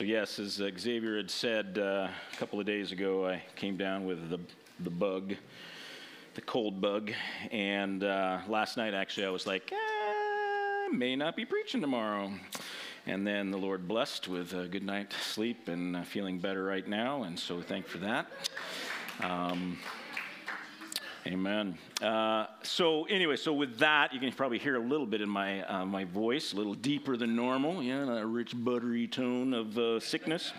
So, yes, as uh, Xavier had said uh, a couple of days ago, I came down with the, the bug, the cold bug. And uh, last night, actually, I was like, I may not be preaching tomorrow. And then the Lord blessed with a good night's sleep and uh, feeling better right now. And so, thank for that. Um, Amen. So anyway, so with that, you can probably hear a little bit in my uh, my voice, a little deeper than normal. Yeah, a rich, buttery tone of uh, sickness.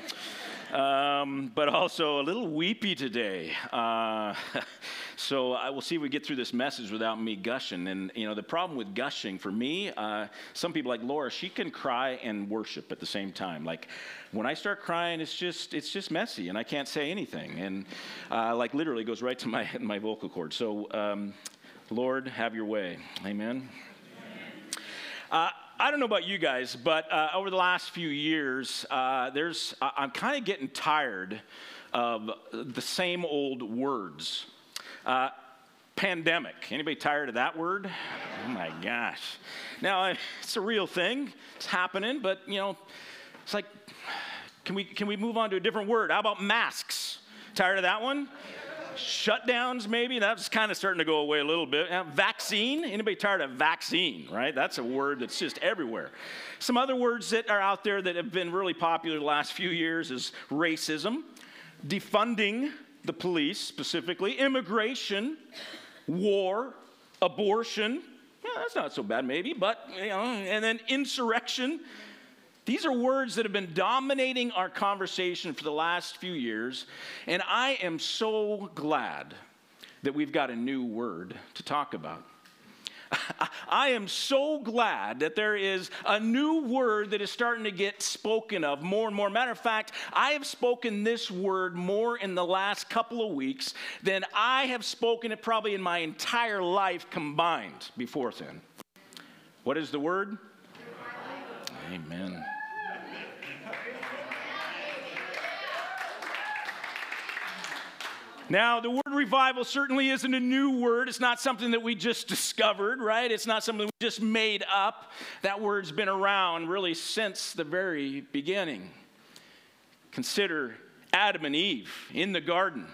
Um, but also a little weepy today. Uh, so I will see if we get through this message without me gushing. And you know, the problem with gushing for me, uh, some people like Laura, she can cry and worship at the same time. Like when I start crying, it's just it's just messy, and I can't say anything, and uh, like literally goes right to my my vocal cord. So, um, Lord, have Your way. Amen. Uh, I don't know about you guys, but uh, over the last few years, uh, there's I'm kind of getting tired of the same old words. Uh, pandemic. Anybody tired of that word? Oh my gosh. Now it's a real thing. It's happening, but you know, it's like, can we can we move on to a different word? How about masks? Tired of that one? Shutdowns maybe? That's kind of starting to go away a little bit. Vaccine? Anybody tired of vaccine right? That's a word that's just everywhere. Some other words that are out there that have been really popular the last few years is racism defunding the police specifically immigration war abortion. Yeah, that's not so bad maybe but you know and then insurrection these are words that have been dominating our conversation for the last few years, and I am so glad that we've got a new word to talk about. I am so glad that there is a new word that is starting to get spoken of more and more. Matter of fact, I have spoken this word more in the last couple of weeks than I have spoken it probably in my entire life combined before then. What is the word? Amen. Now, the word revival certainly isn't a new word. It's not something that we just discovered, right? It's not something we just made up. That word's been around really since the very beginning. Consider Adam and Eve in the garden.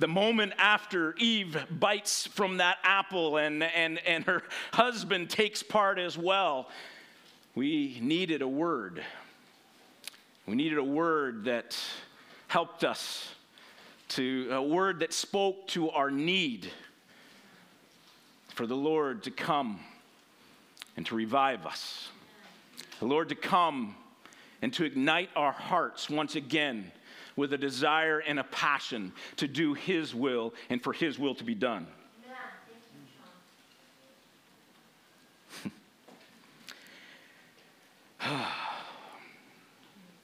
The moment after Eve bites from that apple and, and, and her husband takes part as well, we needed a word. We needed a word that helped us to a word that spoke to our need for the Lord to come and to revive us. The Lord to come and to ignite our hearts once again with a desire and a passion to do His will and for His will to be done.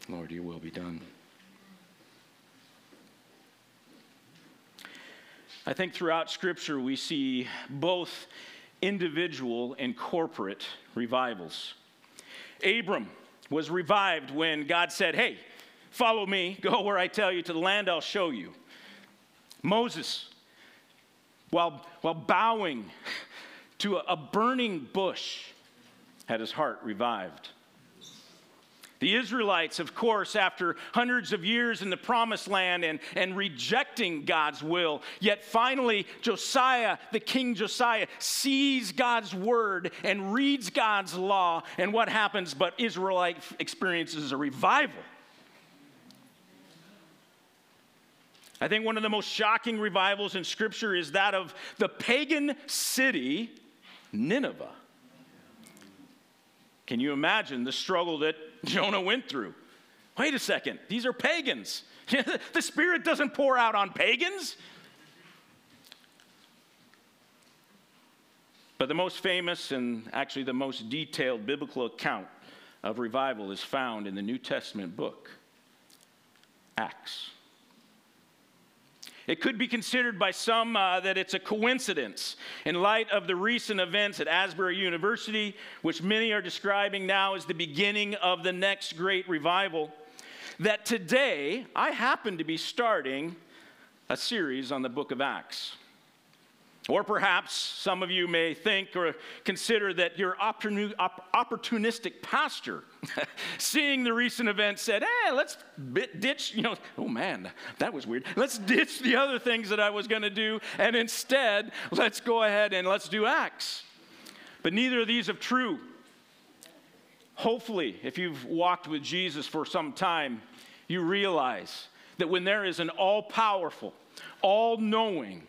Lord, your will be done. I think throughout Scripture we see both individual and corporate revivals. Abram was revived when God said, Hey, follow me, go where I tell you, to the land I'll show you. Moses, while, while bowing to a, a burning bush, had his heart revived. The Israelites, of course, after hundreds of years in the promised land and, and rejecting God's will, yet finally Josiah, the king Josiah, sees God's word and reads God's law. And what happens? But Israelite experiences a revival. I think one of the most shocking revivals in Scripture is that of the pagan city, Nineveh. Can you imagine the struggle that Jonah went through? Wait a second, these are pagans. the Spirit doesn't pour out on pagans. But the most famous and actually the most detailed biblical account of revival is found in the New Testament book, Acts. It could be considered by some uh, that it's a coincidence in light of the recent events at Asbury University, which many are describing now as the beginning of the next great revival, that today I happen to be starting a series on the book of Acts. Or perhaps some of you may think or consider that your opportunistic pastor, seeing the recent events, said, hey, let's ditch, you know, oh man, that was weird. Let's ditch the other things that I was going to do, and instead, let's go ahead and let's do Acts. But neither of these are true. Hopefully, if you've walked with Jesus for some time, you realize that when there is an all powerful, all knowing,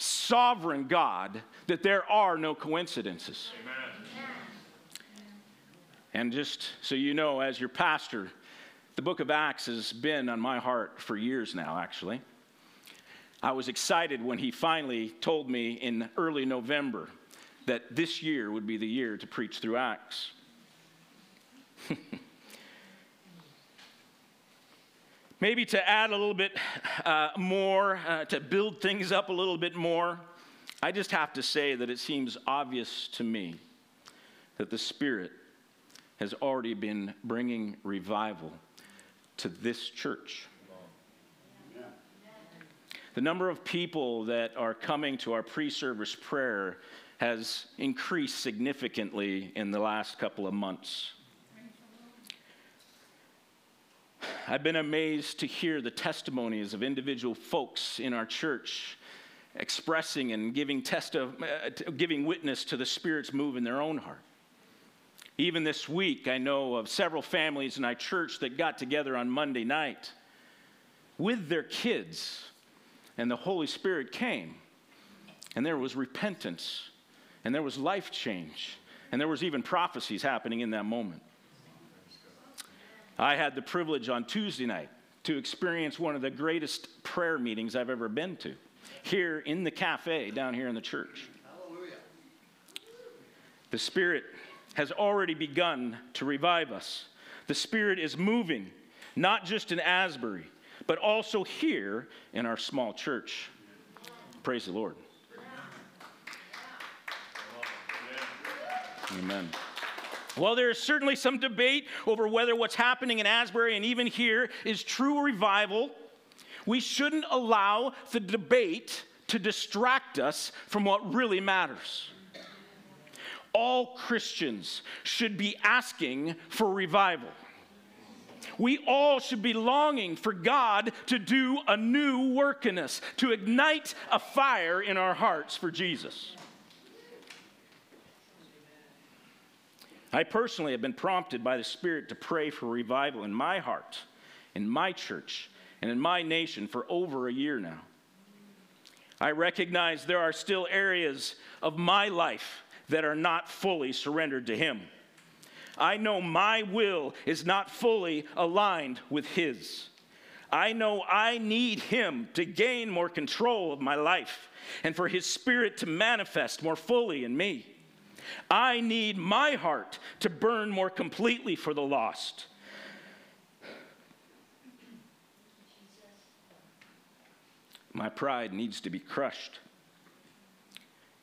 sovereign God that there are no coincidences. Amen. And just so you know, as your pastor, the book of Acts has been on my heart for years now, actually. I was excited when he finally told me in early November that this year would be the year to preach through Acts. Maybe to add a little bit uh, more, uh, to build things up a little bit more, I just have to say that it seems obvious to me that the Spirit has already been bringing revival to this church. The number of people that are coming to our pre service prayer has increased significantly in the last couple of months. I've been amazed to hear the testimonies of individual folks in our church expressing and giving, test of, uh, giving witness to the Spirit's move in their own heart. Even this week, I know of several families in our church that got together on Monday night with their kids, and the Holy Spirit came, and there was repentance, and there was life change, and there was even prophecies happening in that moment. I had the privilege on Tuesday night to experience one of the greatest prayer meetings I've ever been to here in the cafe down here in the church. Hallelujah. The Spirit has already begun to revive us. The Spirit is moving, not just in Asbury, but also here in our small church. Praise the Lord. Amen. Well, there is certainly some debate over whether what's happening in Asbury and even here is true revival. We shouldn't allow the debate to distract us from what really matters. All Christians should be asking for revival. We all should be longing for God to do a new work in us, to ignite a fire in our hearts for Jesus. I personally have been prompted by the Spirit to pray for revival in my heart, in my church, and in my nation for over a year now. I recognize there are still areas of my life that are not fully surrendered to Him. I know my will is not fully aligned with His. I know I need Him to gain more control of my life and for His Spirit to manifest more fully in me. I need my heart to burn more completely for the lost. My pride needs to be crushed.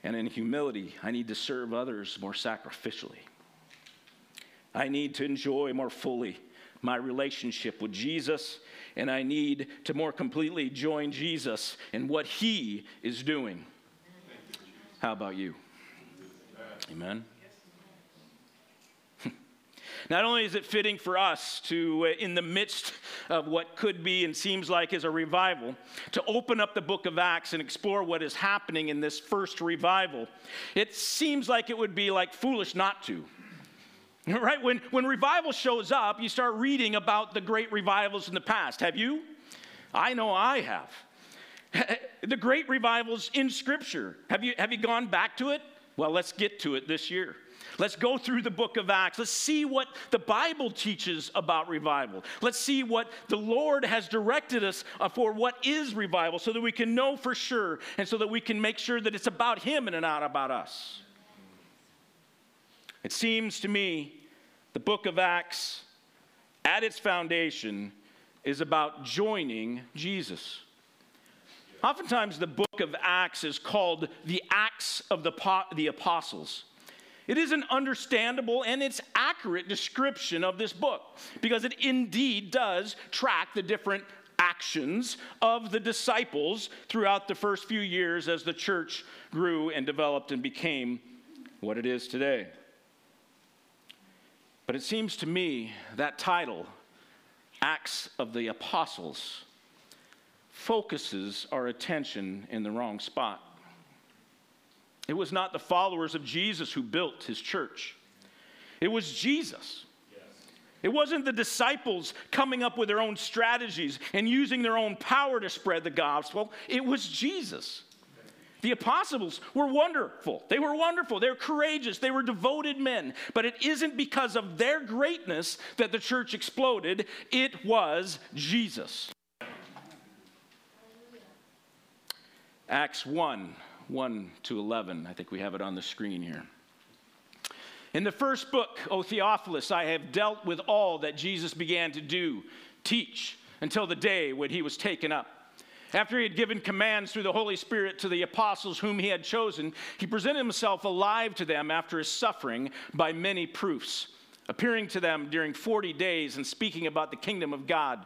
And in humility, I need to serve others more sacrificially. I need to enjoy more fully my relationship with Jesus, and I need to more completely join Jesus in what he is doing. How about you? Amen. Not only is it fitting for us to, uh, in the midst of what could be and seems like is a revival, to open up the book of Acts and explore what is happening in this first revival, it seems like it would be like foolish not to. Right? When, when revival shows up, you start reading about the great revivals in the past. Have you? I know I have. the great revivals in Scripture. Have you, have you gone back to it? Well, let's get to it this year. Let's go through the book of Acts. Let's see what the Bible teaches about revival. Let's see what the Lord has directed us uh, for what is revival so that we can know for sure and so that we can make sure that it's about Him and not about us. It seems to me the book of Acts, at its foundation, is about joining Jesus. Oftentimes, the book of Acts is called the Acts of the, the Apostles. It is an understandable and it's accurate description of this book because it indeed does track the different actions of the disciples throughout the first few years as the church grew and developed and became what it is today. But it seems to me that title, Acts of the Apostles, focuses our attention in the wrong spot. It was not the followers of Jesus who built his church, it was Jesus. It wasn't the disciples coming up with their own strategies and using their own power to spread the gospel. It was Jesus. The apostles were wonderful. They were wonderful. They were courageous. They were devoted men. But it isn't because of their greatness that the church exploded, it was Jesus. Acts 1 1 to 11. I think we have it on the screen here. In the first book, O Theophilus, I have dealt with all that Jesus began to do, teach, until the day when he was taken up. After he had given commands through the Holy Spirit to the apostles whom he had chosen, he presented himself alive to them after his suffering by many proofs, appearing to them during 40 days and speaking about the kingdom of God.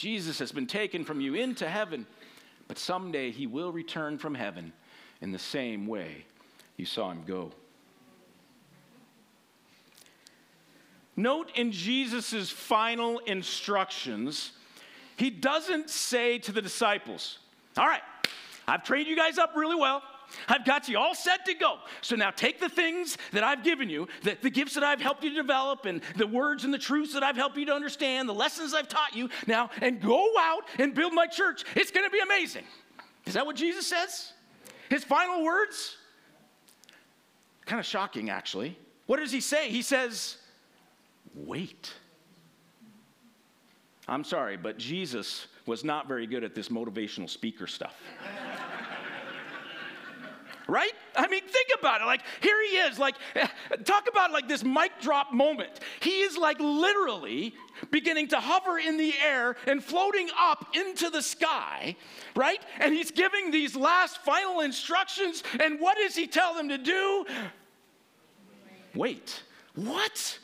Jesus has been taken from you into heaven, but someday he will return from heaven in the same way you saw him go. Note in Jesus' final instructions, he doesn't say to the disciples, all right, I've trained you guys up really well. I've got you all set to go. So now take the things that I've given you, the, the, gifts that I've helped you develop, and the words and the truths that I've helped you to understand, the lessons I've taught you now, and go out and build my church. It's going to be amazing. Is that what Jesus says? His final words? Kind of shocking, actually. What does he say? He says, wait. I'm sorry, but Jesus was not very good at this motivational speaker stuff. Right? I mean, think about it. Like, here he is. Like, talk about like this mic drop moment. He is like literally beginning to hover in the air and floating up into the sky, right? And he's giving these last final instructions. And what does he tell them to do? Wait. What?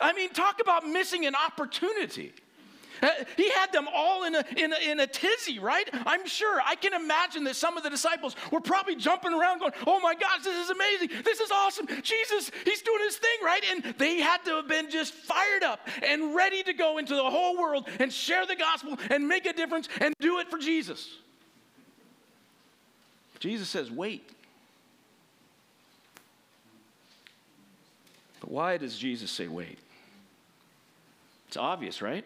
I mean, talk about missing an opportunity. He had them all in a, in, a, in a tizzy, right? I'm sure. I can imagine that some of the disciples were probably jumping around going, oh my gosh, this is amazing. This is awesome. Jesus, he's doing his thing, right? And they had to have been just fired up and ready to go into the whole world and share the gospel and make a difference and do it for Jesus. Jesus says, wait. But why does Jesus say wait? It's obvious, right?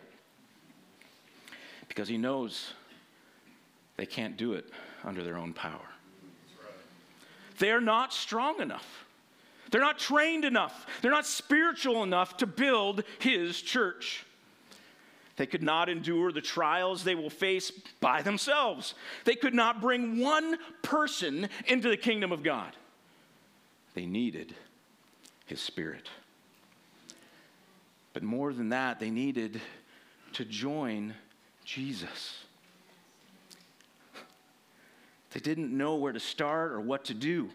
Because he knows they can't do it under their own power. They're not strong enough. They're not trained enough. They're not spiritual enough to build his church. They could not endure the trials they will face by themselves. They could not bring one person into the kingdom of God. They needed his spirit. But more than that, they needed to join Jesus. They didn't know where to start or what to do.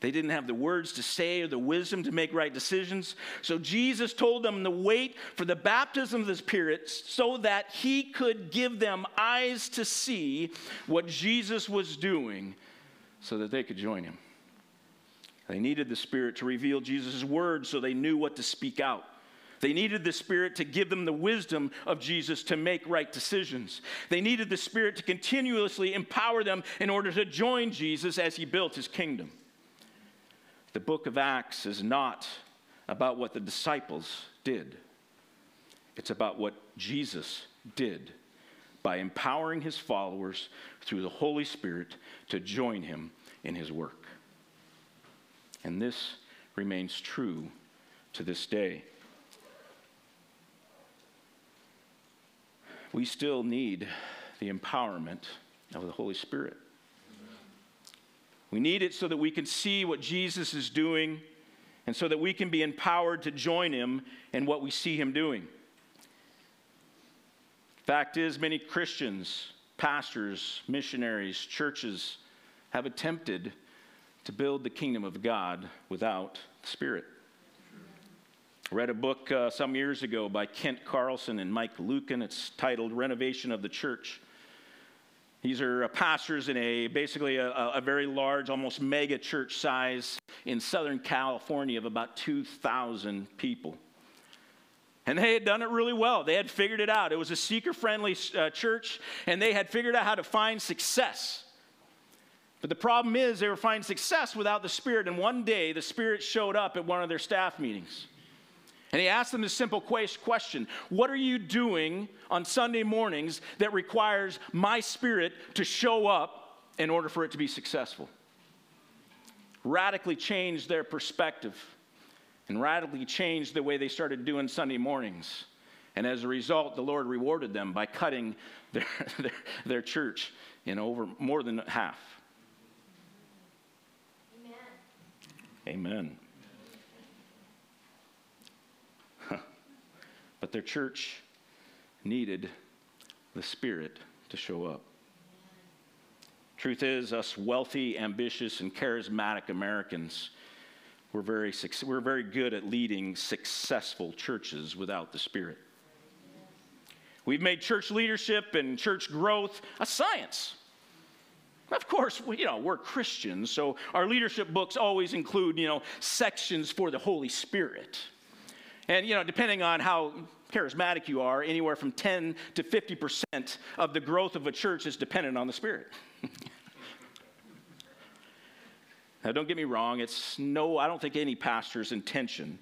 They didn't have the words to say or the wisdom to make right decisions. So Jesus told them to wait for the baptism of the Spirit so that he could give them eyes to see what Jesus was doing so that they could join him. They needed the Spirit to reveal Jesus' words so they knew what to speak out. They needed the Spirit to give them the wisdom of Jesus to make right decisions. They needed the Spirit to continuously empower them in order to join Jesus as he built his kingdom. The book of Acts is not about what the disciples did, it's about what Jesus did by empowering his followers through the Holy Spirit to join him in his work. And this remains true to this day. We still need the empowerment of the Holy Spirit. We need it so that we can see what Jesus is doing and so that we can be empowered to join him in what we see him doing. Fact is, many Christians, pastors, missionaries, churches have attempted to build the kingdom of God without the Spirit. Read a book uh, some years ago by Kent Carlson and Mike Lueken. It's titled Renovation of the Church. These are uh, pastors in a basically a, a, very large, almost mega church size in Southern California of about 2,000 people. And they had done it really well. They had figured it out. It was a seeker friendly uh, church, and they had figured out how to find success. But the problem is, they were finding success without the Spirit. And one day, the Spirit showed up at one of their staff meetings. And he asked them this simple question What are you doing on Sunday mornings that requires my Spirit to show up in order for it to be successful? Radically changed their perspective and radically changed the way they started doing Sunday mornings. And as a result, the Lord rewarded them by cutting their, their, their church in over more than half. Amen. Amen. But their church needed the Spirit to show up. Truth is, us wealthy, ambitious, and charismatic Americans we're very, we're very good at leading successful churches without the Spirit. We've made church leadership and church growth a science. Of course, you know, we're Christians, so our leadership books always include, you know, sections for the Holy Spirit. And, you know, depending on how charismatic you are, anywhere from 10 to 50% of the growth of a church is dependent on the Spirit. Now, don't get me wrong, it's no, I don't think any pastor's intention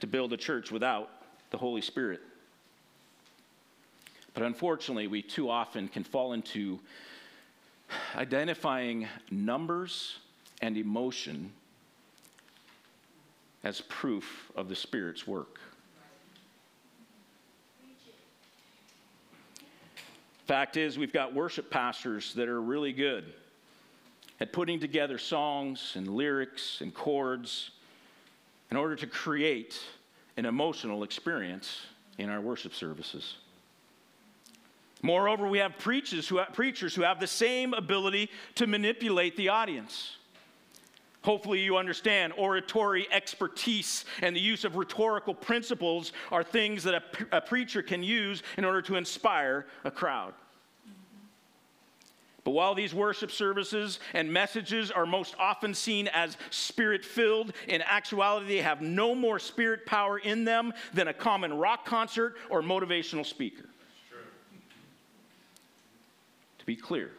to build a church without the Holy Spirit. But unfortunately, we too often can fall into identifying numbers and emotion as proof of the Spirit's work. Fact is, we've got worship pastors that are really good at putting together songs and lyrics and chords in order to create an emotional experience in our worship services. Moreover, we have preachers who have, preachers who have the same ability to manipulate the audience. Hopefully, you understand oratory expertise and the use of rhetorical principles are things that a, a preacher can use in order to inspire a crowd. But while these worship services and messages are most often seen as spirit filled, in actuality, they have no more spirit power in them than a common rock concert or motivational speaker. To be clear,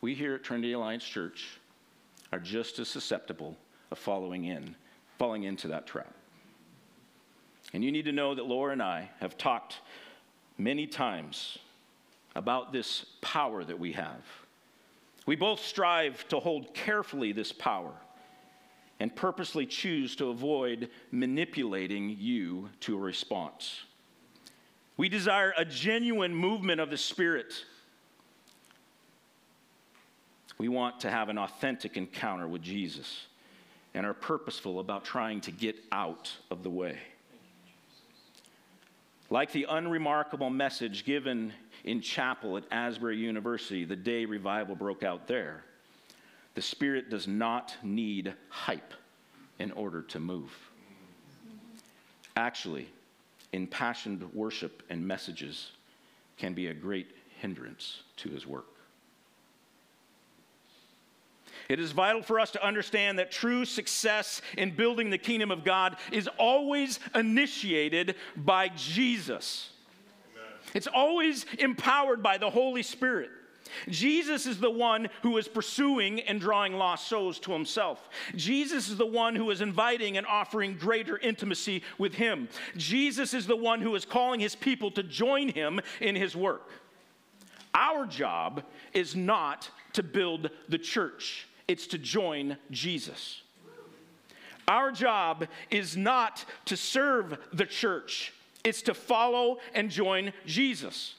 we here at Trinity Alliance Church are just as susceptible of following in, falling into that trap. And you need to know that Laura and I have talked many times about this power that we have. We both strive to hold carefully this power and purposely choose to avoid manipulating you to a response. We desire a genuine movement of the Spirit. We want to have an authentic encounter with Jesus and are purposeful about trying to get out of the way. Like the unremarkable message given in chapel at Asbury University the day revival broke out there. The Spirit does not need hype in order to move. Actually, impassioned worship and messages can be a great hindrance to his work. It is vital for us to understand that true success in building the kingdom of God is always initiated by Jesus. Amen. It's always empowered by the Holy Spirit. Jesus is the one who is pursuing and drawing lost souls to himself. Jesus is the one who is inviting and offering greater intimacy with him. Jesus is the one who is calling his people to join him in his work. Our job is not to build the church it's to join Jesus. Our job is not to serve the church, it's to follow and join Jesus.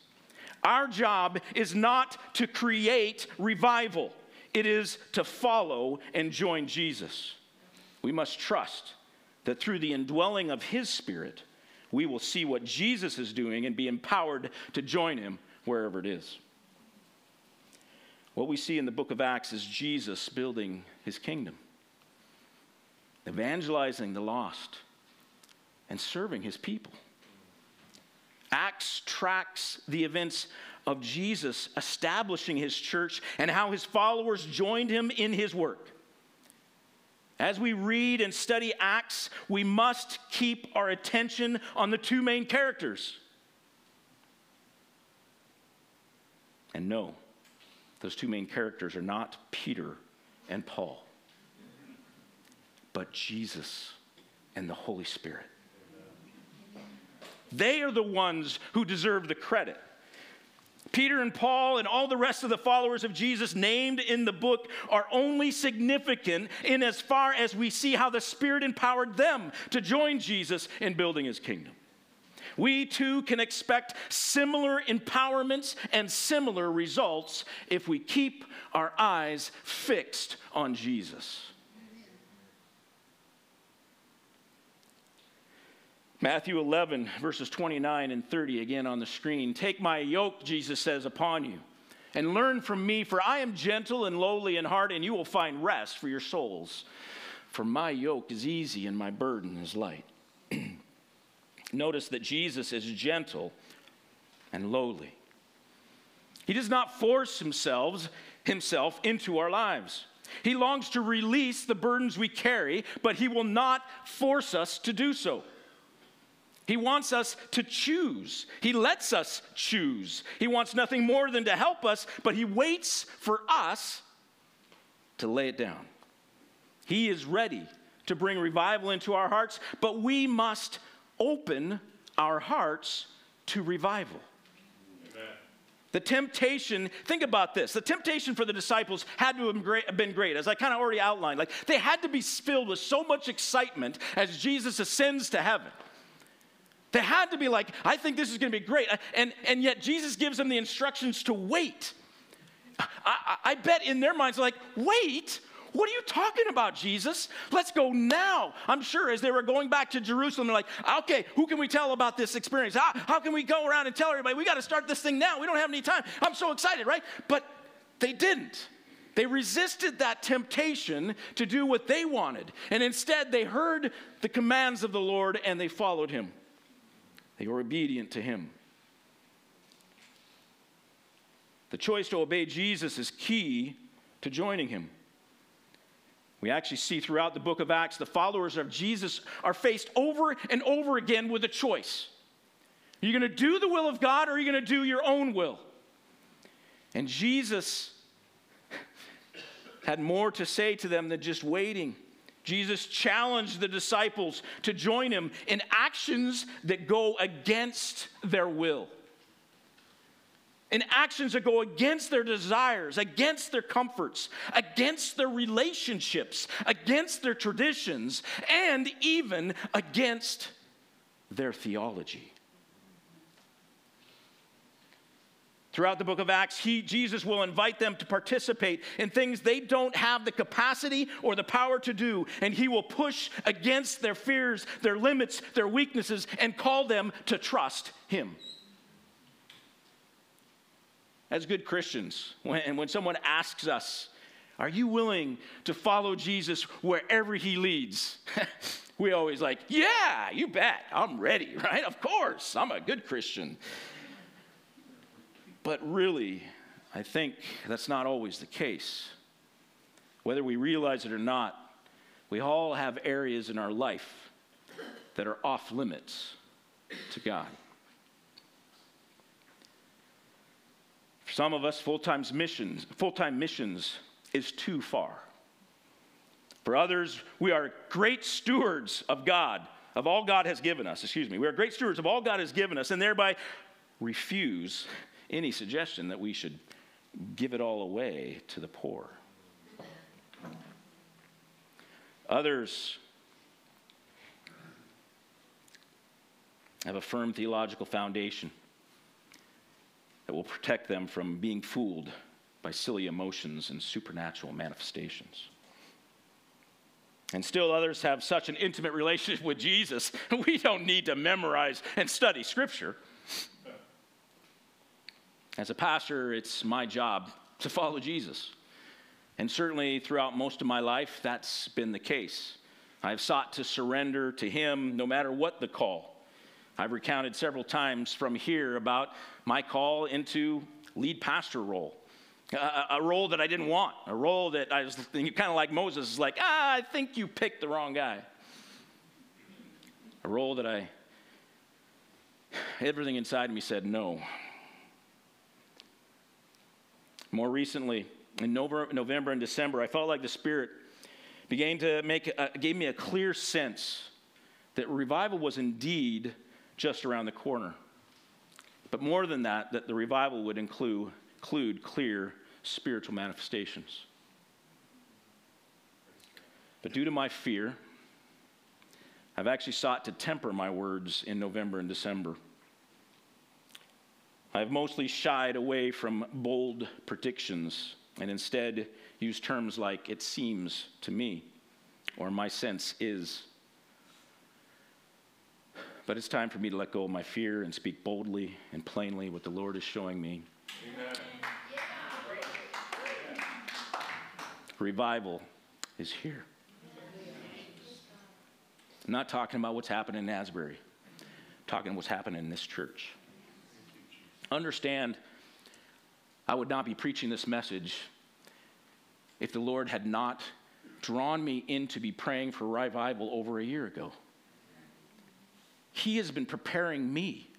Our job is not to create revival, it is to follow and join Jesus. We must trust that through the indwelling of His Spirit, we will see what Jesus is doing and be empowered to join Him wherever it is. What we see in the book of Acts is Jesus building his kingdom, evangelizing the lost, and serving his people. Acts tracks the events of Jesus establishing his church and how his followers joined him in his work. As we read and study Acts, we must keep our attention on the two main characters. And know those two main characters are not Peter and Paul, but Jesus and the Holy Spirit. They are the ones who deserve the credit. Peter and Paul and all the rest of the followers of Jesus named in the book are only significant in as far as we see how the Spirit empowered them to join Jesus in building his kingdom. We too can expect similar empowerments and similar results if we keep our eyes fixed on Jesus. Matthew 11, verses 29 and 30, again on the screen. Take my yoke, Jesus says, upon you, and learn from me, for I am gentle and lowly in heart, and you will find rest for your souls. For my yoke is easy and my burden is light. Notice that Jesus is gentle and lowly. He does not force himself, himself into our lives. He longs to release the burdens we carry, but he will not force us to do so. He wants us to choose. He lets us choose. He wants nothing more than to help us, but he waits for us to lay it down. He is ready to bring revival into our hearts, but we must open our hearts to revival. The temptation, think about this. The temptation for the disciples had to have been great, as I kind of already outlined. Like they had to be filled with so much excitement as Jesus ascends to heaven. They had to be like, I think this is going to be great. Uh, and, and yet Jesus gives them the instructions to wait. I, I bet in their minds, like, wait? What are you talking about, Jesus? Let's go now. I'm sure as they were going back to Jerusalem, they're like, okay, who can we tell about this experience? How, how can we go around and tell everybody? We got to start this thing now. We don't have any time. I'm so excited, right? But they didn't. They resisted that temptation to do what they wanted. And instead, they heard the commands of the Lord and they followed him. They were obedient to him. The choice to obey Jesus is key to joining him. We actually see throughout the book of Acts, the followers of Jesus are faced over and over again with a choice. Are you going to do the will of God or are you going to do your own will? And Jesus had more to say to them than just waiting. Jesus challenged the disciples to join him in actions that go against their will and actions that go against their desires, against their comforts, against their relationships, against their traditions, and even against their theology. Throughout the book of Acts, he, Jesus will invite them to participate in things they don't have the capacity or the power to do, and he will push against their fears, their limits, their weaknesses, and call them to trust him as good Christians, when, when someone asks us, Are you willing to follow Jesus wherever he leads? we always like, Yeah, you bet. I'm ready, right? Of course, I'm a good Christian. But really, I think that's not always the case. whether we realize it or not, we all have areas in our life that are off limits to God. For some of us, full-time missions, full-time missions is too far. For others, we are great stewards of God, of all God has given us. Excuse me. We are great stewards of all God has given us, and thereby refuse any suggestion that we should give it all away to the poor. Others have a firm theological foundation that will protect them from being fooled by silly emotions and supernatural manifestations. And still others have such an intimate relationship with Jesus, we don't need to memorize and study Scripture. As a pastor, it's my job to follow Jesus. And certainly throughout most of my life, that's been the case. I've sought to surrender to Him no matter what the call. I've recounted several times from here about my call into lead pastor role. A, role that I didn't want, a role that I was kind of like Moses, is like, ah, I think you picked the wrong guy. A role that I, everything inside me said no. More recently, in November and December, I felt like the Spirit began to make, gave me a clear sense that revival was indeed just around the corner. But more than that, that the revival would include, include clear spiritual manifestations. But due to my fear, I've actually sought to temper my words in November and December. I've mostly shied away from bold predictions and instead used terms like it seems to me or my sense is. But it's time for me to let go of my fear and speak boldly and plainly what the Lord is showing me. Amen. Revival is here. I'm not talking about what's happening in Asbury, I'm talking what's happening in this church. Understand, I would not be preaching this message if the Lord had not drawn me in to be praying for revival over a year ago. He has been preparing me.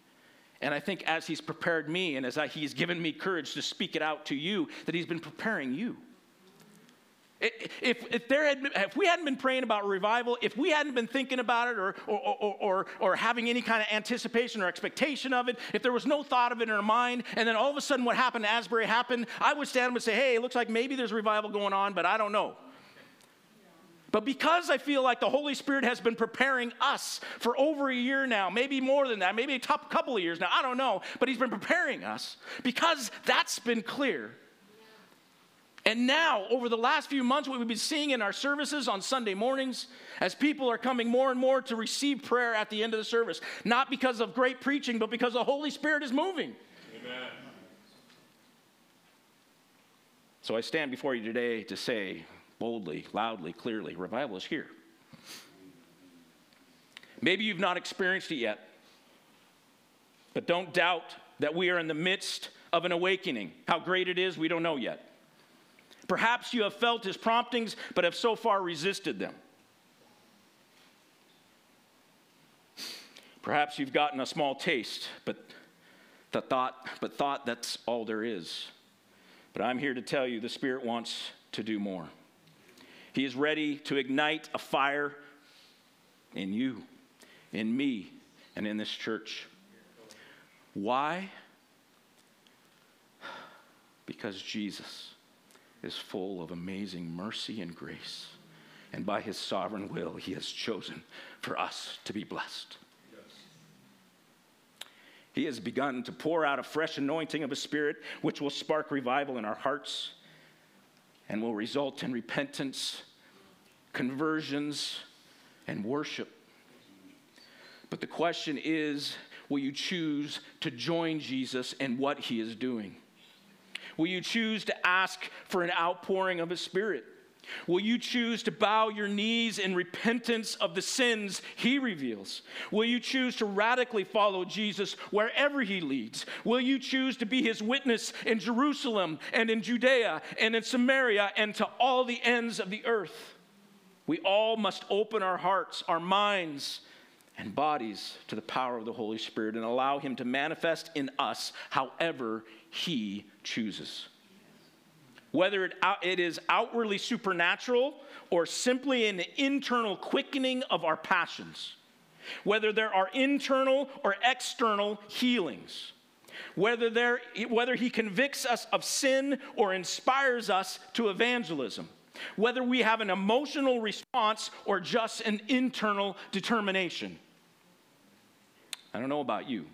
And I think as He's prepared me and as I, He's given me courage to speak it out to you, that He's been preparing you. If, if, there had been, if we hadn't been praying about revival, if we hadn't been thinking about it or, or, or, or, or having any kind of anticipation or expectation of it, if there was no thought of it in our mind, and then all of a sudden what happened to Asbury happened, I would stand and say, hey, it looks like maybe there's revival going on, but I don't know. But because I feel like the Holy Spirit has been preparing us for over a year now, maybe more than that, maybe a top couple of years now, I don't know, but He's been preparing us because that's been clear and now, over the last few months, what we've been seeing in our services on Sunday mornings, as people are coming more and more to receive prayer at the end of the service, not because of great preaching, but because the Holy Spirit is moving. Amen. So I stand before you today to say boldly, loudly, clearly revival is here. Maybe you've not experienced it yet, but don't doubt that we are in the midst of an awakening. How great it is, we don't know yet. Perhaps you have felt his promptings, but have so far resisted them. Perhaps you've gotten a small taste, but the thought, but thought that's all there is. But I'm here to tell you the Spirit wants to do more. He is ready to ignite a fire in you, in me, and in this church. Why? Because Jesus is full of amazing mercy and grace. And by his sovereign will, he has chosen for us to be blessed. He has begun to pour out a fresh anointing of his spirit, which will spark revival in our hearts and will result in repentance, conversions, and worship. But the question is will you choose to join Jesus in what he is doing? Will you choose to ask for an outpouring of His Spirit? Will you choose to bow your knees in repentance of the sins he reveals? Will you choose to radically follow Jesus wherever he leads? Will you choose to be his witness in Jerusalem and in Judea and in Samaria and to all the ends of the earth? We all must open our hearts, our minds, and bodies to the power of the Holy Spirit and allow him to manifest in us however he chooses whether it, it is outwardly supernatural or simply an internal quickening of our passions, whether there are internal or external healings, whether, there, whether he convicts us of sin or inspires us to evangelism, whether we have an emotional response or just an internal determination. I don't know about you.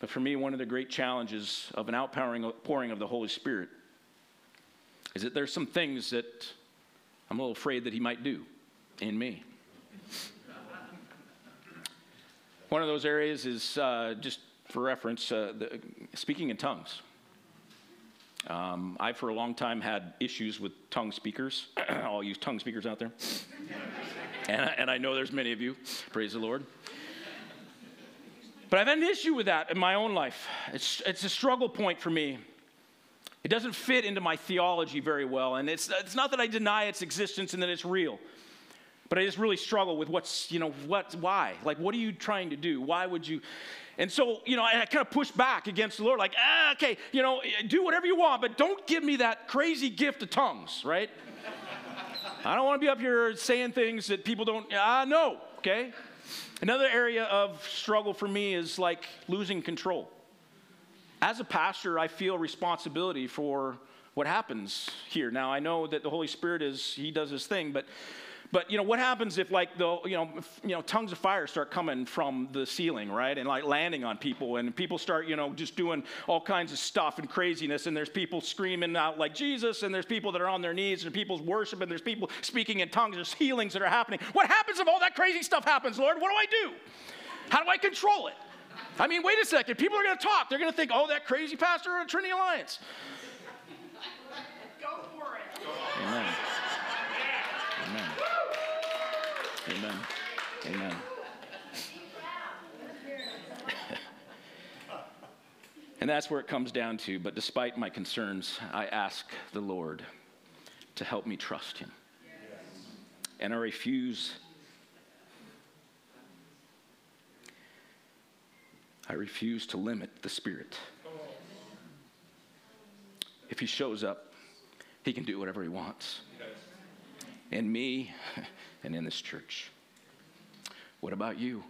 But for me, one of the great challenges of an outpouring of the Holy Spirit is that there's some things that I'm a little afraid that he might do in me. One of those areas is uh, just for reference uh, the, speaking in tongues. Um, I, for a long time, had issues with tongue speakers. All you tongue speakers out there. and, I, and I know there's many of you. Praise the Lord. But I've had an issue with that in my own life. It's, it's a struggle point for me. It doesn't fit into my theology very well. And it's, it's not that I deny its existence and that it's real, but I just really struggle with what's, you know, what, why? Like, what are you trying to do? Why would you? And so, you know, I, I kind of push back against the Lord, like, ah, okay, you know, do whatever you want, but don't give me that crazy gift of tongues, right? I don't want to be up here saying things that people don't, ah, no, okay? Another area of struggle for me is like losing control as a pastor, I feel responsibility for what happens here. Now, I know that the Holy Spirit is, he does his thing, but but you know what happens if like the you know if, you know tongues of fire start coming from the ceiling, right, and like landing on people, and people start you know just doing all kinds of stuff and craziness, and there's people screaming out like Jesus, and there's people that are on their knees, and people's worshiping, there's people speaking in tongues, there's healings that are happening. What happens if all that crazy stuff happens, Lord? What do I do? How do I control it? I mean, wait a second. People are going to talk. They're going to think, oh, that crazy pastor at Trinity Alliance. Go for it. Amen. Amen. Amen. Amen. and that's where it comes down to. But despite my concerns, I ask the Lord to help me trust Him. And I refuse I refuse to limit the Spirit. If He shows up, He can do whatever He wants. In me and in this church. What about you?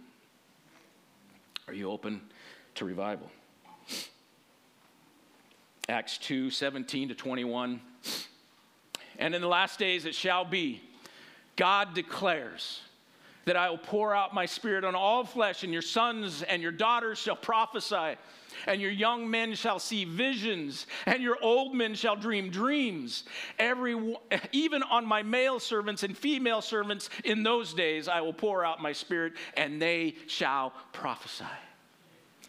Are you open to revival? Acts 2 17 to 21. And in the last days it shall be, God declares that I will pour out my spirit on all flesh, and your sons and your daughters shall prophesy, and your young men shall see visions, and your old men shall dream dreams. Every, even on my male servants and female servants in those days, I will pour out my spirit, and they shall prophesy.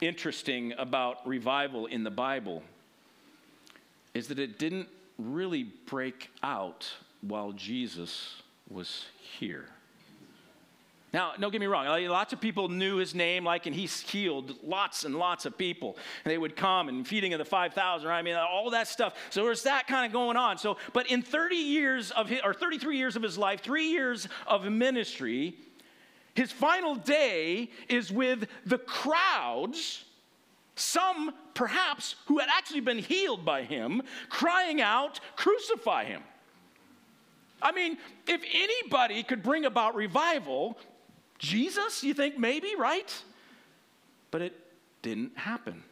interesting about revival in the Bible is that it didn't really break out while Jesus was here. Now, don't get me wrong. Lots of people knew his name, like, and he's healed lots and lots of people. And they would come and feeding of the 5,000, right? I mean, all that stuff. So there's that kind of going on. So, but in 30 years of his, or 33 years of his life, three years of ministry, his final day is with the crowds, some perhaps who had actually been healed by him, crying out, Crucify him. I mean, if anybody could bring about revival, Jesus, you think maybe, right? But it didn't happen.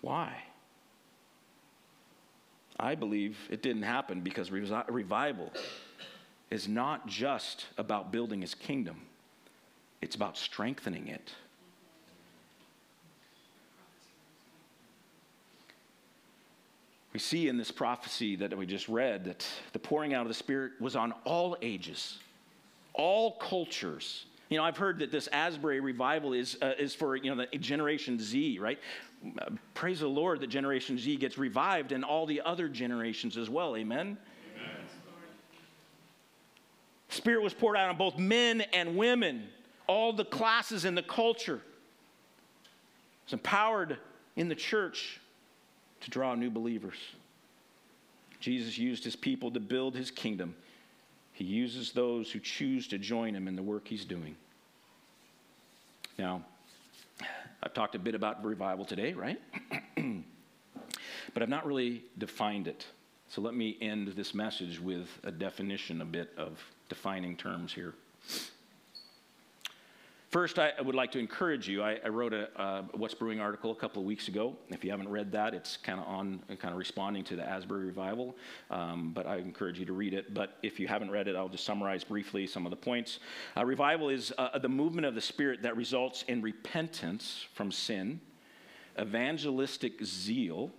Why? I believe it didn't happen because revival is not just about building his kingdom, it's about strengthening it. We see in this prophecy that we just read that the pouring out of the Spirit was on all ages, all cultures. You know, I've heard that this Asbury revival is, uh, is for, you know, the Generation Z, right? Praise the Lord that Generation Z gets revived and all the other generations as well. Amen? Amen. Spirit was poured out on both men and women, all the classes in the culture. It's empowered in the church to draw new believers. Jesus used his people to build his kingdom. He uses those who choose to join him in the work he's doing. Now, I've talked a bit about revival today, right? but I've not really defined it. So let me end this message with a definition, a bit of defining terms here. First, I would like to encourage you. I, I wrote a uh, What's Brewing article a couple of weeks ago. If you haven't read that, it's kind of on, kind of responding to the Asbury revival. Um, but I encourage you to read it. But if you haven't read it, I'll just summarize briefly some of the points. Uh, revival is uh, the movement of the Spirit that results in repentance from sin, evangelistic zeal,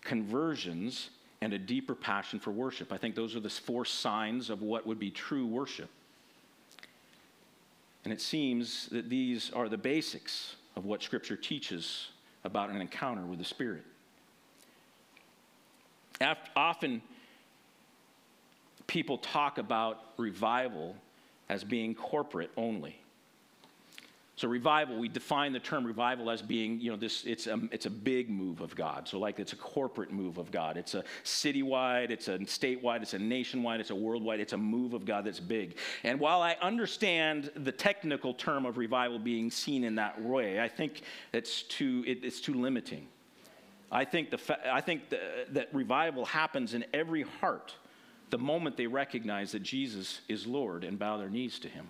conversions, and a deeper passion for worship. I think those are the four signs of what would be true worship. And it seems that these are the basics of what Scripture teaches about an encounter with the Spirit. Often, people talk about revival as being corporate only. So revival, we define the term revival as being, you know, this it's a, it's a big move of God. So like it's a corporate move of God. It's a citywide, it's a statewide, it's a nationwide, it's a worldwide, it's a move of God that's big. And while I understand the technical term of revival being seen in that way, I think it's too, it, it's too limiting. I think, the, I think the, that revival happens in every heart the moment they recognize that Jesus is Lord and bow their knees to him.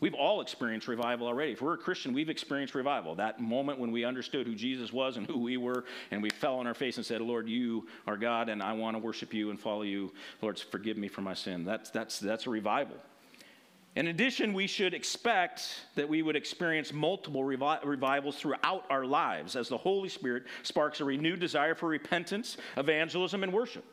We've all experienced revival already. If we're a Christian, we've experienced revival. That moment when we understood who Jesus was and who we were, and we fell on our face and said, Lord, you are God, and I want to worship you and follow you. Lord, forgive me for my sin. That's, that's, that's a revival. In addition, we should expect that we would experience multiple revi- revivals throughout our lives as the Holy Spirit sparks a renewed desire for repentance, evangelism, and worship.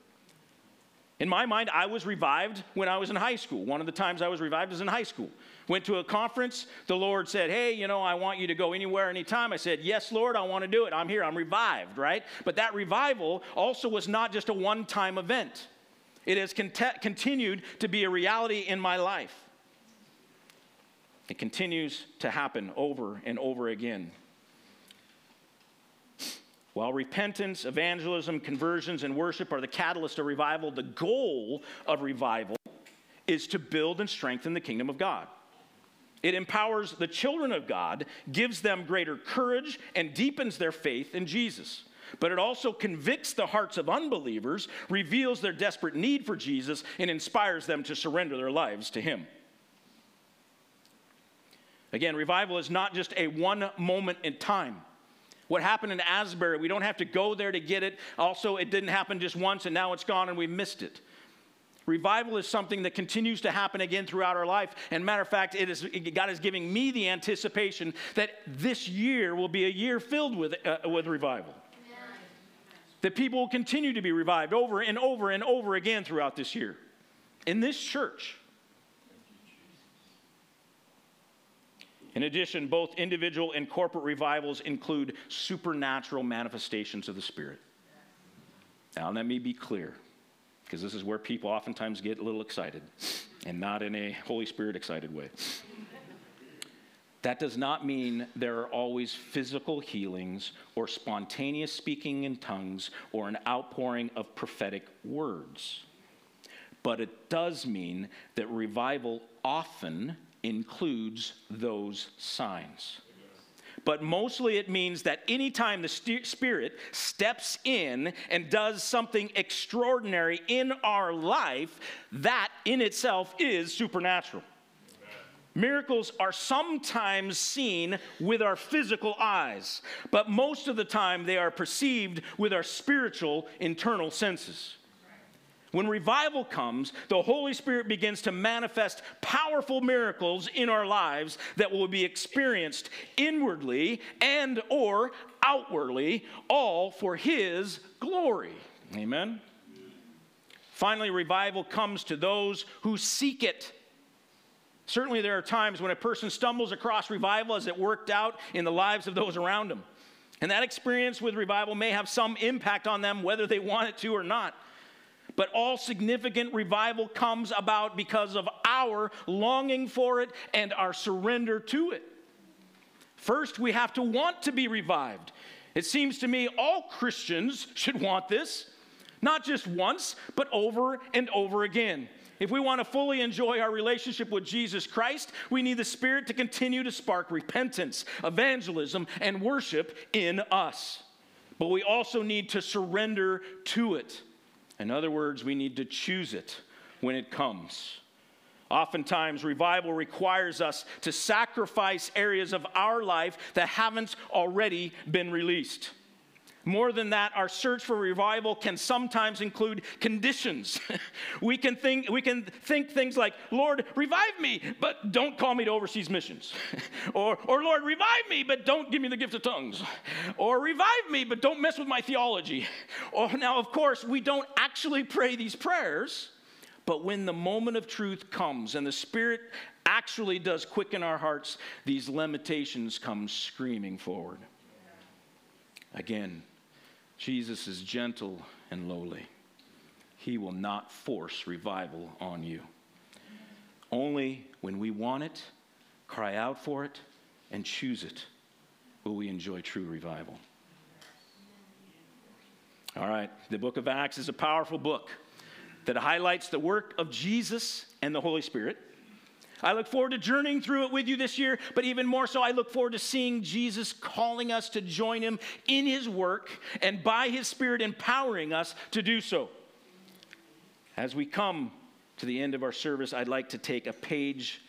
In my mind, I was revived when I was in high school. One of the times I was revived was in high school. Went to a conference. The Lord said, Hey, you know, I want you to go anywhere, anytime. I said, Yes, Lord, I want to do it. I'm here. I'm revived, right? But that revival also was not just a one time event, it has cont- continued to be a reality in my life. It continues to happen over and over again. While repentance, evangelism, conversions, and worship are the catalyst of revival, the goal of revival is to build and strengthen the kingdom of God. It empowers the children of God, gives them greater courage, and deepens their faith in Jesus. But it also convicts the hearts of unbelievers, reveals their desperate need for Jesus, and inspires them to surrender their lives to Him. Again, revival is not just a one moment in time. What happened in Asbury, we don't have to go there to get it. Also, it didn't happen just once and now it's gone and we missed it. Revival is something that continues to happen again throughout our life. And matter of fact, it is, God is giving me the anticipation that this year will be a year filled with, uh, with revival. That people will continue to be revived over and over and over again throughout this year. In this church, In addition, both individual and corporate revivals include supernatural manifestations of the Spirit. Now, let me be clear, because this is where people oftentimes get a little excited, and not in a Holy Spirit excited way. That does not mean there are always physical healings or spontaneous speaking in tongues or an outpouring of prophetic words. But it does mean that revival often includes those signs. But mostly it means that anytime the Spirit steps in and does something extraordinary in our life, that in itself is supernatural. Miracles are sometimes seen with our physical eyes, but most of the time they are perceived with our spiritual internal senses. When revival comes, the Holy Spirit begins to manifest powerful miracles in our lives that will be experienced inwardly and or outwardly, all for his glory. Amen. Finally, revival comes to those who seek it. Certainly, there are times when a person stumbles across revival as it worked out in the lives of those around them. And that experience with revival may have some impact on them, whether they want it to or not. But all significant revival comes about because of our longing for it and our surrender to it. First, we have to want to be revived. It seems to me all Christians should want this, not just once, but over and over again. If we want to fully enjoy our relationship with Jesus Christ, we need the Spirit to continue to spark repentance, evangelism, and worship in us. But we also need to surrender to it. In other words, we need to choose it when it comes. Oftentimes, revival requires us to sacrifice areas of our life that haven't already been released. More than that, our search for revival can sometimes include conditions. we, can think, we can think things like, Lord, revive me, but don't call me to overseas missions. or, or, Lord, revive me, but don't give me the gift of tongues. Or revive me, but don't mess with my theology. Or now, of course, we don't actually pray these prayers, but when the moment of truth comes and the Spirit actually does quicken our hearts, these limitations come screaming forward. Again, Jesus is gentle and lowly. He will not force revival on you. Only when we want it, cry out for it, and choose it will we enjoy true revival. All right, the book of Acts is a powerful book that highlights the work of Jesus and the Holy Spirit. I look forward to journeying through it with you this year, but even more so, I look forward to seeing Jesus calling us to join him in his work and by his Spirit empowering us to do so. As we come to the end of our service, I'd like to take a page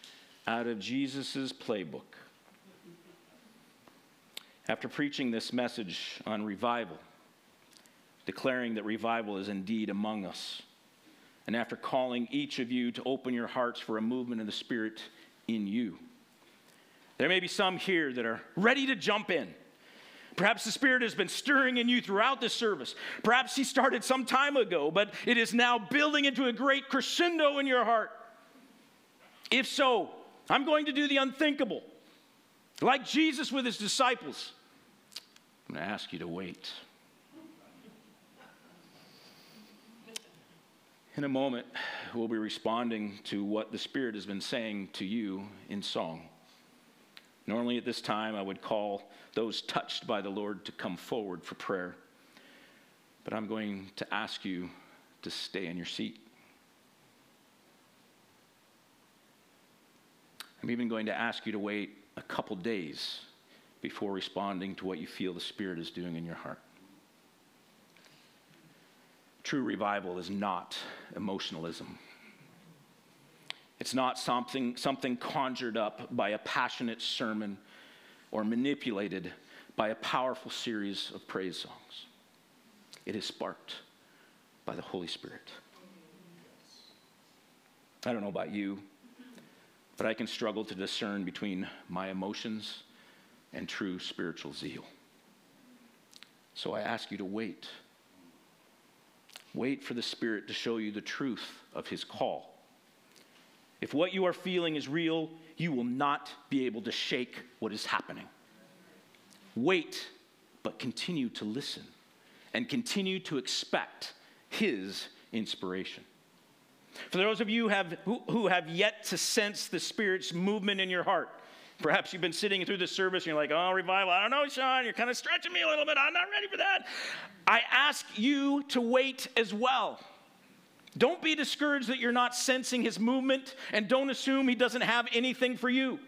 out of Jesus' playbook. After preaching this message on revival, declaring that revival is indeed among us, and after calling each of you to open your hearts for a movement of the Spirit in you. There may be some here that are ready to jump in. Perhaps the Spirit has been stirring in you throughout this service. Perhaps He started some time ago, but it is now building into a great crescendo in your heart. If so, I'm going to do the unthinkable. Like Jesus with His disciples, I'm going to ask you to wait. In a moment, we'll be responding to what the Spirit has been saying to you in song. Normally, at this time, I would call those touched by the Lord to come forward for prayer. But I'm going to ask you to stay in your seat. I'm even going to ask you to wait a couple days before responding to what you feel the Spirit is doing in your heart. True revival is not emotionalism. It's not something, something conjured up by a passionate sermon or manipulated by a powerful series of praise songs. It is sparked by the Holy Spirit. I don't know about you, but I can struggle to discern between my emotions and true spiritual zeal. So I ask you to wait Wait for the Spirit to show you the truth of His call. If what you are feeling is real, you will not be able to shake what is happening. Wait, but continue to listen and continue to expect His inspiration. For those of you who have, who, who have yet to sense the Spirit's movement in your heart, Perhaps you've been sitting through the service and you're like, oh, revival, I don't know, Sean, you're kind of stretching me a little bit. I'm not ready for that. I ask you to wait as well. Don't be discouraged that you're not sensing his movement and don't assume he doesn't have anything for you.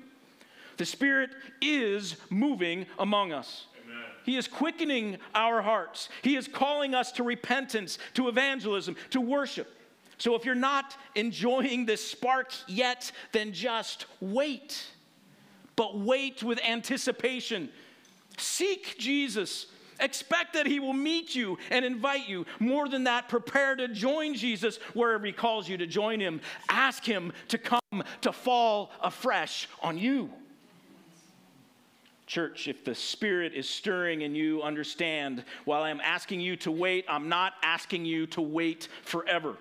The Spirit is moving among us. Amen. He is quickening our hearts. He is calling us to repentance, to evangelism, to worship. So if you're not enjoying this spark yet, then just wait. But wait with anticipation. Seek Jesus. Expect that he will meet you and invite you. More than that, prepare to join Jesus wherever he calls you to join him. Ask him to come to fall afresh on you. Church, if the Spirit is stirring in you, understand while I'm asking you to wait, I'm not asking you to wait forever.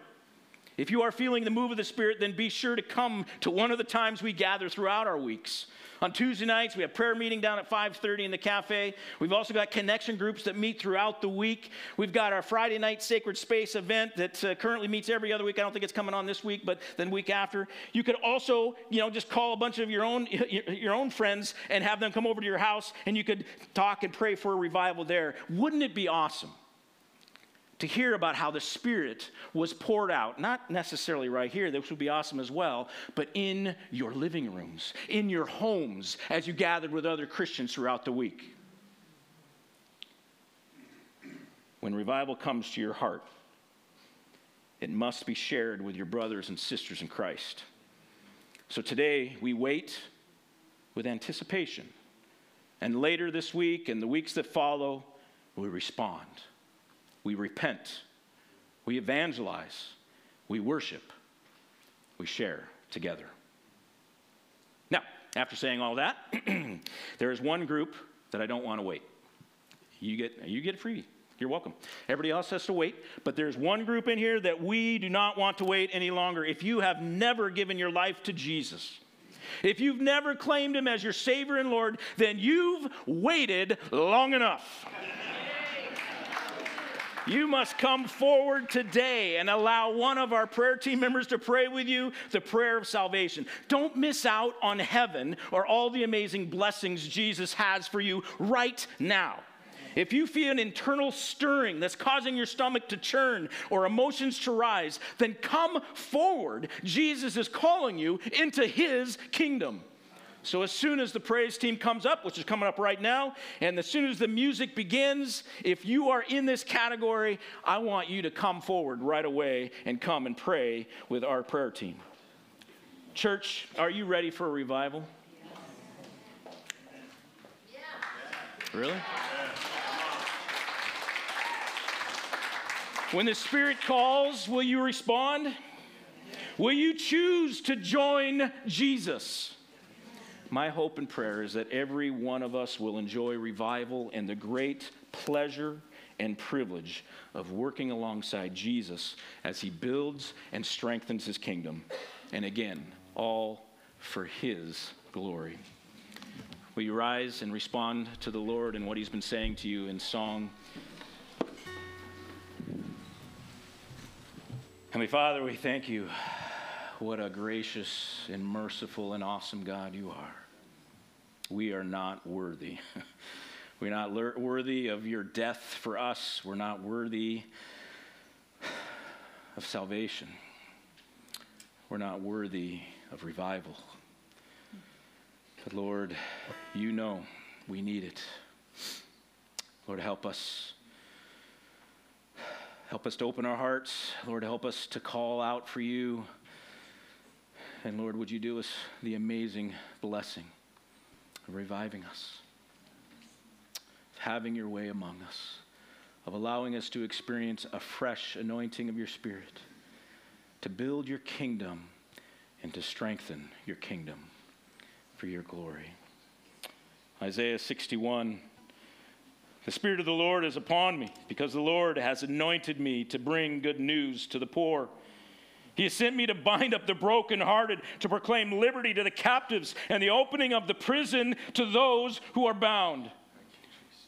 If you are feeling the move of the Spirit, then be sure to come to one of the times we gather throughout our weeks. On Tuesday nights, we have prayer meeting down at 5:30 in the cafe. We've also got connection groups that meet throughout the week. We've got our Friday night sacred space event that uh, currently meets every other week. I don't think it's coming on this week, but then week after. You could also, you know, just call a bunch of your own your own friends and have them come over to your house and you could talk and pray for a revival there. Wouldn't it be awesome? To hear about how the Spirit was poured out, not necessarily right here, this would be awesome as well, but in your living rooms, in your homes, as you gathered with other Christians throughout the week. When revival comes to your heart, it must be shared with your brothers and sisters in Christ. So today we wait with anticipation. And later this week and the weeks that follow, we respond we repent, we evangelize, we worship, we share together. Now, after saying all that, there is one group that I don't want to wait. You get, you get free. You're welcome. Everybody else has to wait, but there's one group in here that we do not want to wait any longer. If you have never given your life to Jesus, if you've never claimed him as your Savior and Lord, then you've waited long enough. You must come forward today and allow one of our prayer team members to pray with you the prayer of salvation. Don't miss out on heaven or all the amazing blessings Jesus has for you right now. If you feel an internal stirring that's causing your stomach to churn or emotions to rise, then come forward. Jesus is calling you into his kingdom. So, as soon as the praise team comes up, which is coming up right now, and as soon as the music begins, if you are in this category, I want you to come forward right away and come and pray with our prayer team. Church, are you ready for a revival? Really? When the Spirit calls, will you respond? Will you choose to join Jesus? My hope and prayer is that every one of us will enjoy revival and the great pleasure and privilege of working alongside Jesus as he builds and strengthens his kingdom. And again, all for his glory. Will you rise and respond to the Lord and what he's been saying to you in song? Heavenly Father, we thank you. What a gracious and merciful and awesome God you are we are not worthy. We're not worthy of your death for us. We're not worthy of salvation. We're not worthy of revival. But Lord, you know we need it. Lord, help us. Help us to open our hearts. Lord, help us to call out for you. And Lord, would you do us the amazing blessing of reviving us, of having your way among us, of allowing us to experience a fresh anointing of your Spirit, to build your kingdom and to strengthen your kingdom for your glory. Isaiah 61 The Spirit of the Lord is upon me, because the Lord has anointed me to bring good news to the poor. He sent me to bind up the brokenhearted, to proclaim liberty to the captives, and the opening of the prison to those who are bound.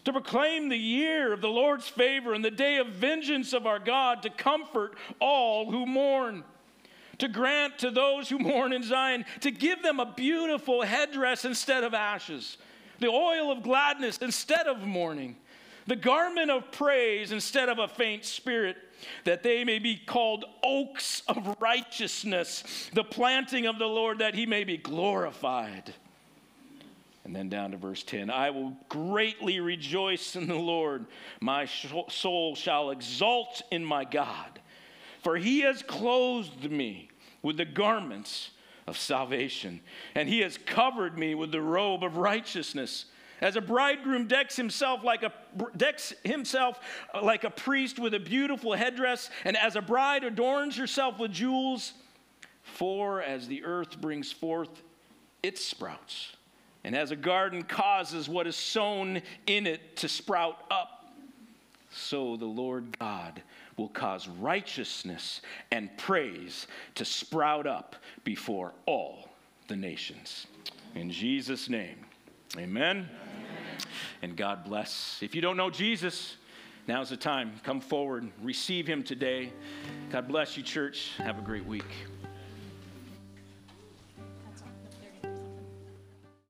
To proclaim the year of the Lord's favor and the day of vengeance of our God, to comfort all who mourn to grant to those who mourn in Zion, to give them a beautiful headdress instead of ashes, the oil of gladness instead of mourning, the garment of praise instead of a faint spirit that they may be called oaks of righteousness, the planting of the Lord, that he may be glorified. And then down to verse 10 I will greatly rejoice in the Lord. My soul shall exult in my God. For he has clothed me with the garments of salvation, and he has covered me with the robe of righteousness. As a bridegroom decks himself like a decks himself like a priest with a beautiful headdress, and as a bride adorns herself with jewels, for as the earth brings forth its sprouts, and as a garden causes what is sown in it to sprout up, so the Lord God will cause righteousness and praise to sprout up before all the nations. In Jesus' name, amen. amen. And God bless. If you don't know Jesus, now's the time. Come forward, receive him today. God bless you, church. Have a great week.